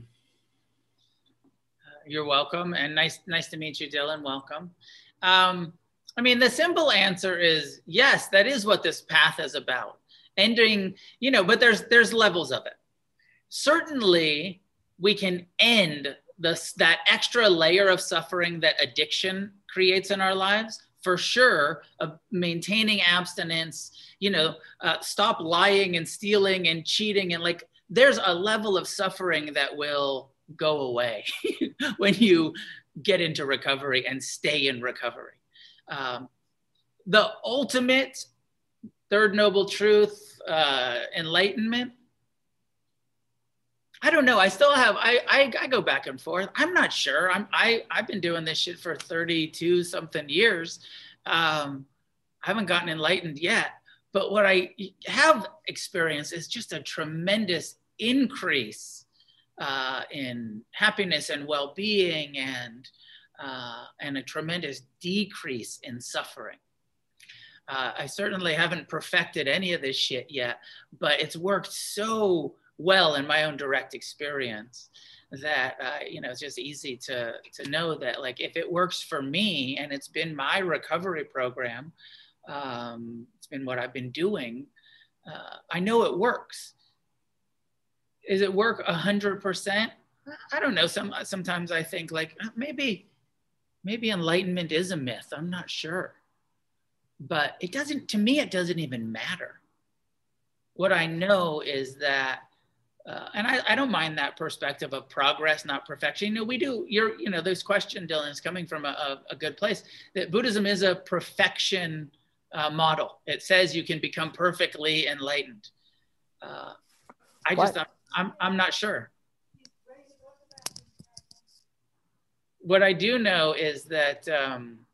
you're welcome, and nice nice to meet you, Dylan. Welcome. Um, I mean, the simple answer is yes. That is what this path is about. Ending, you know, but there's there's levels of it. Certainly, we can end this that extra layer of suffering that addiction creates in our lives for sure uh, maintaining abstinence you know uh, stop lying and stealing and cheating and like there's a level of suffering that will go away when you get into recovery and stay in recovery. Um, the ultimate third noble truth, uh, enlightenment. I don't know. I still have. I, I, I go back and forth. I'm not sure. I'm I I've been doing this shit for 32 something years. Um, I haven't gotten enlightened yet. But what I have experienced is just a tremendous increase uh, in happiness and well-being and uh, and a tremendous decrease in suffering. Uh, I certainly haven't perfected any of this shit yet, but it's worked so well in my own direct experience that uh, you know it's just easy to to know that like if it works for me and it's been my recovery program, um, it's been what I've been doing. Uh, I know it works is it work a hundred percent? I don't know. Some sometimes I think like uh, maybe maybe enlightenment is a myth. I'm not sure. But it doesn't to me it doesn't even matter. What I know is that uh, and I, I, don't mind that perspective of progress, not perfection. You know, we do. You're, you know, this question, Dylan, is coming from a, a, a good place. That Buddhism is a perfection uh, model. It says you can become perfectly enlightened. Uh, I what? just I'm, I'm not sure. What I do know is that um,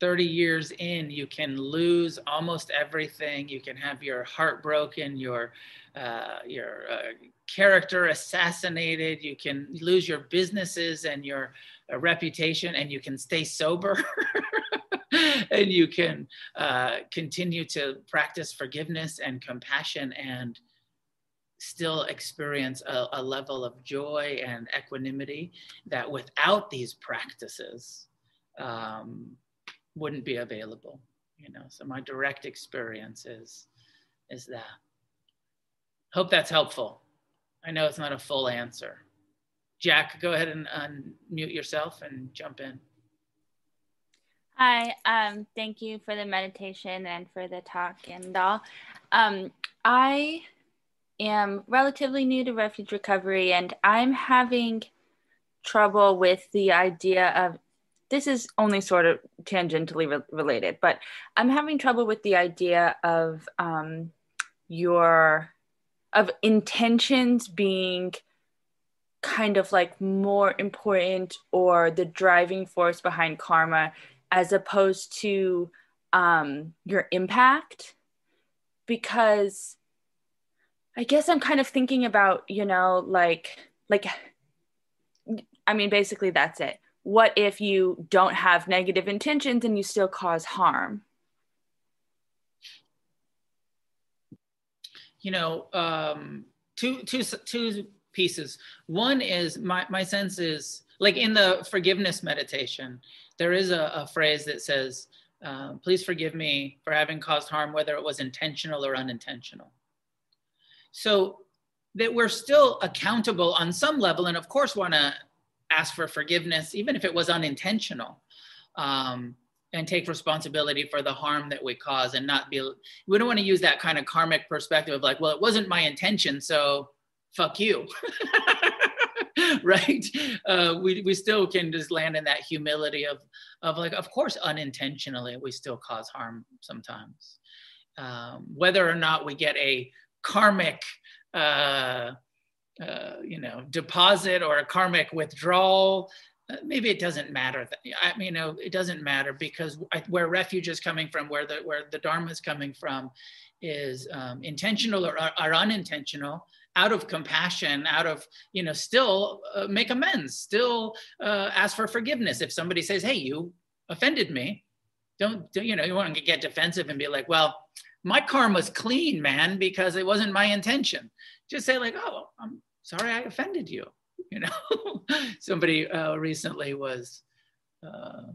Thirty years in, you can lose almost everything. You can have your heart broken, your uh, your uh, character assassinated. You can lose your businesses and your uh, reputation, and you can stay sober. and you can uh, continue to practice forgiveness and compassion and still experience a, a, level of joy and equanimity that without these practices um, wouldn't be available you know? So my direct experience is is that. Hope that's helpful. I know it's not a full answer. Jack go ahead and unmute yourself and jump in Hi, um, thank you for the meditation and for the talk and all. Um, I am relatively new to refuge recovery and I'm having trouble with the idea of this is only sort of tangentially re- related, but I'm having trouble with the idea of um, your of intentions being kind of like more important or the driving force behind karma as opposed to um, your impact because I guess I'm kind of thinking about, you know, like, like, I mean, basically that's it. What if you don't have negative intentions and you still cause harm? You know, um, two, two, two pieces. One is my, my sense is like in the forgiveness meditation, there is a, a phrase that says, um, please forgive me for having caused harm, whether it was intentional or unintentional. So that we're still accountable on some level, and of course, want to ask for forgiveness, even if it was unintentional, um, and take responsibility for the harm that we cause, and not be. We don't want to use that kind of karmic perspective of like, well, it wasn't my intention, so fuck you. right? Uh, we, we still can just land in that humility of, of like, of course, unintentionally, we still cause harm sometimes. Um, whether or not we get a karmic, uh, uh, you know, deposit or a karmic withdrawal, uh, maybe it doesn't matter. I mean, you know, it doesn't matter because where refuge is coming from, where the where the dharma is coming from, is um, intentional or, or, unintentional out of compassion out of you know still uh, make amends still uh, ask for forgiveness. If somebody says hey you offended me don't, don't you know you want to get defensive and be like well my karma's clean man because it wasn't my intention. Just say like oh i'm sorry i offended you you know? Somebody uh, recently was uh,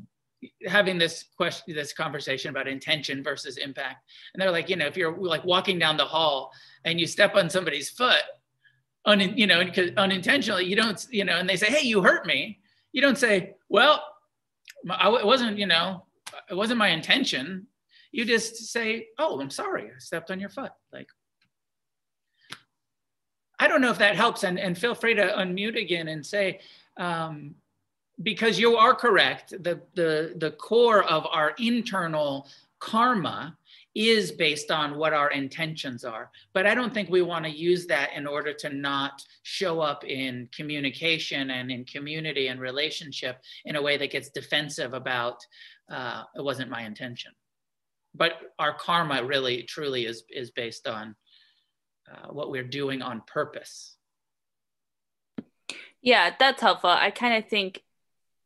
having this question this conversation about intention versus impact. And they're like you know if you're like walking down the hall and you step on somebody's foot un, you know unintentionally you don't you know and they say hey you hurt me. You don't say well I, it wasn't you know it wasn't my intention. You just say oh i'm sorry i stepped on your foot. Like i don't know if that helps. And, and feel free to unmute again and say um, because you are correct the, the the core of our internal karma is based on what our intentions are. But i don't think we want to use that in order to not show up in communication and in community and relationship in a way that gets defensive about uh, it wasn't my intention. But our karma really truly is is based on uh, what we're doing on purpose. Yeah that's helpful. I kind of think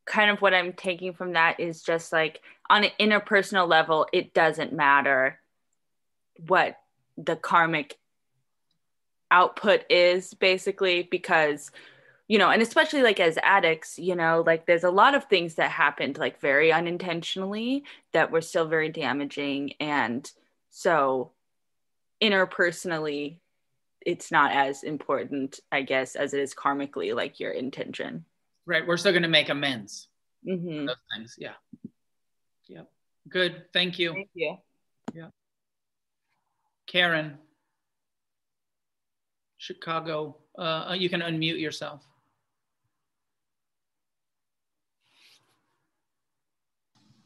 kind of what I'm taking from that is just like on an interpersonal level, it doesn't matter what the karmic output is basically because you know and especially like as addicts you know like there's a lot of things that happened like very unintentionally that were still very damaging. And so interpersonally it's not as important i guess as it is karmically like your intention Right. We're still going to make amends. Mm-hmm. Those things. Yeah. Yeah. Good. Thank you. Thank you. Yeah. Karen, Chicago, uh, you can unmute yourself.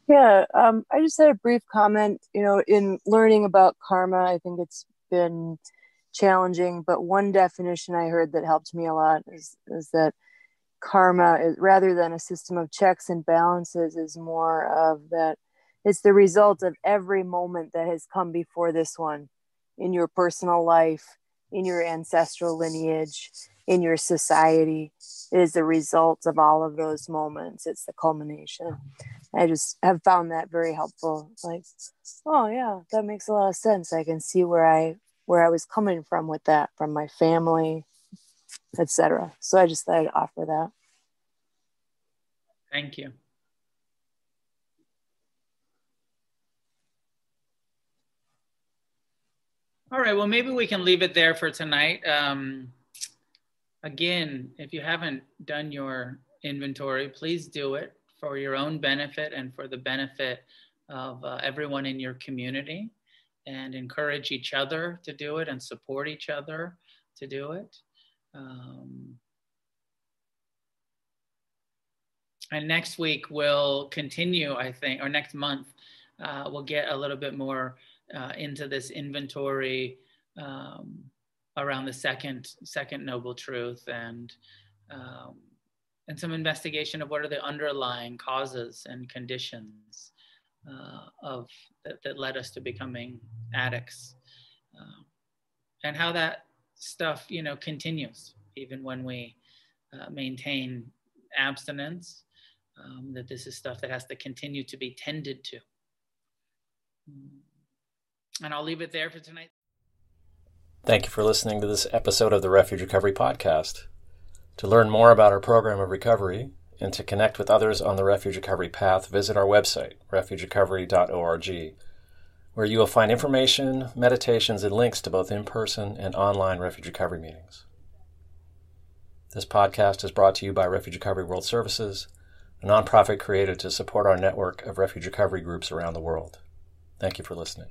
Yeah, um, I just had a brief comment. You know, in learning about karma, I think it's been challenging, but one definition I heard that helped me a lot is, is that karma is rather than a system of checks and balances is more of that it's the result of every moment that has come before this one in your personal life in your ancestral lineage in your society. It is the result of all of those moments. It's the culmination. I just have found that very helpful. Like oh yeah that makes a lot of sense. I can see where i where i was coming from with that from my family etc. So I just thought I'd offer that. Thank you. All right, well, maybe we can leave it there for tonight. Um, again, if you haven't done your inventory, please do it for your own benefit and for the benefit of uh, everyone in your community and encourage each other to do it and support each other to do it. Um, and next week we'll continue, I think, or next month, uh, we'll get a little bit more uh, into this inventory um, around the second second noble truth and um, and some investigation of what are the underlying causes and conditions uh, of that, that, led us to becoming addicts, uh, and how that stuff you know continues even when we uh, maintain abstinence. Um, that this is stuff that has to continue to be tended to. And I'll leave it there for tonight. Thank you for listening to this episode of the Refuge Recovery Podcast. To learn more about our program of recovery and to connect with others on the Refuge Recovery path, visit our website, refugerecovery.org, where you will find information, meditations, and links to both in person and online refuge recovery meetings. This podcast is brought to you by Refuge Recovery World Services, a nonprofit created to support our network of refuge recovery groups around the world. Thank you for listening.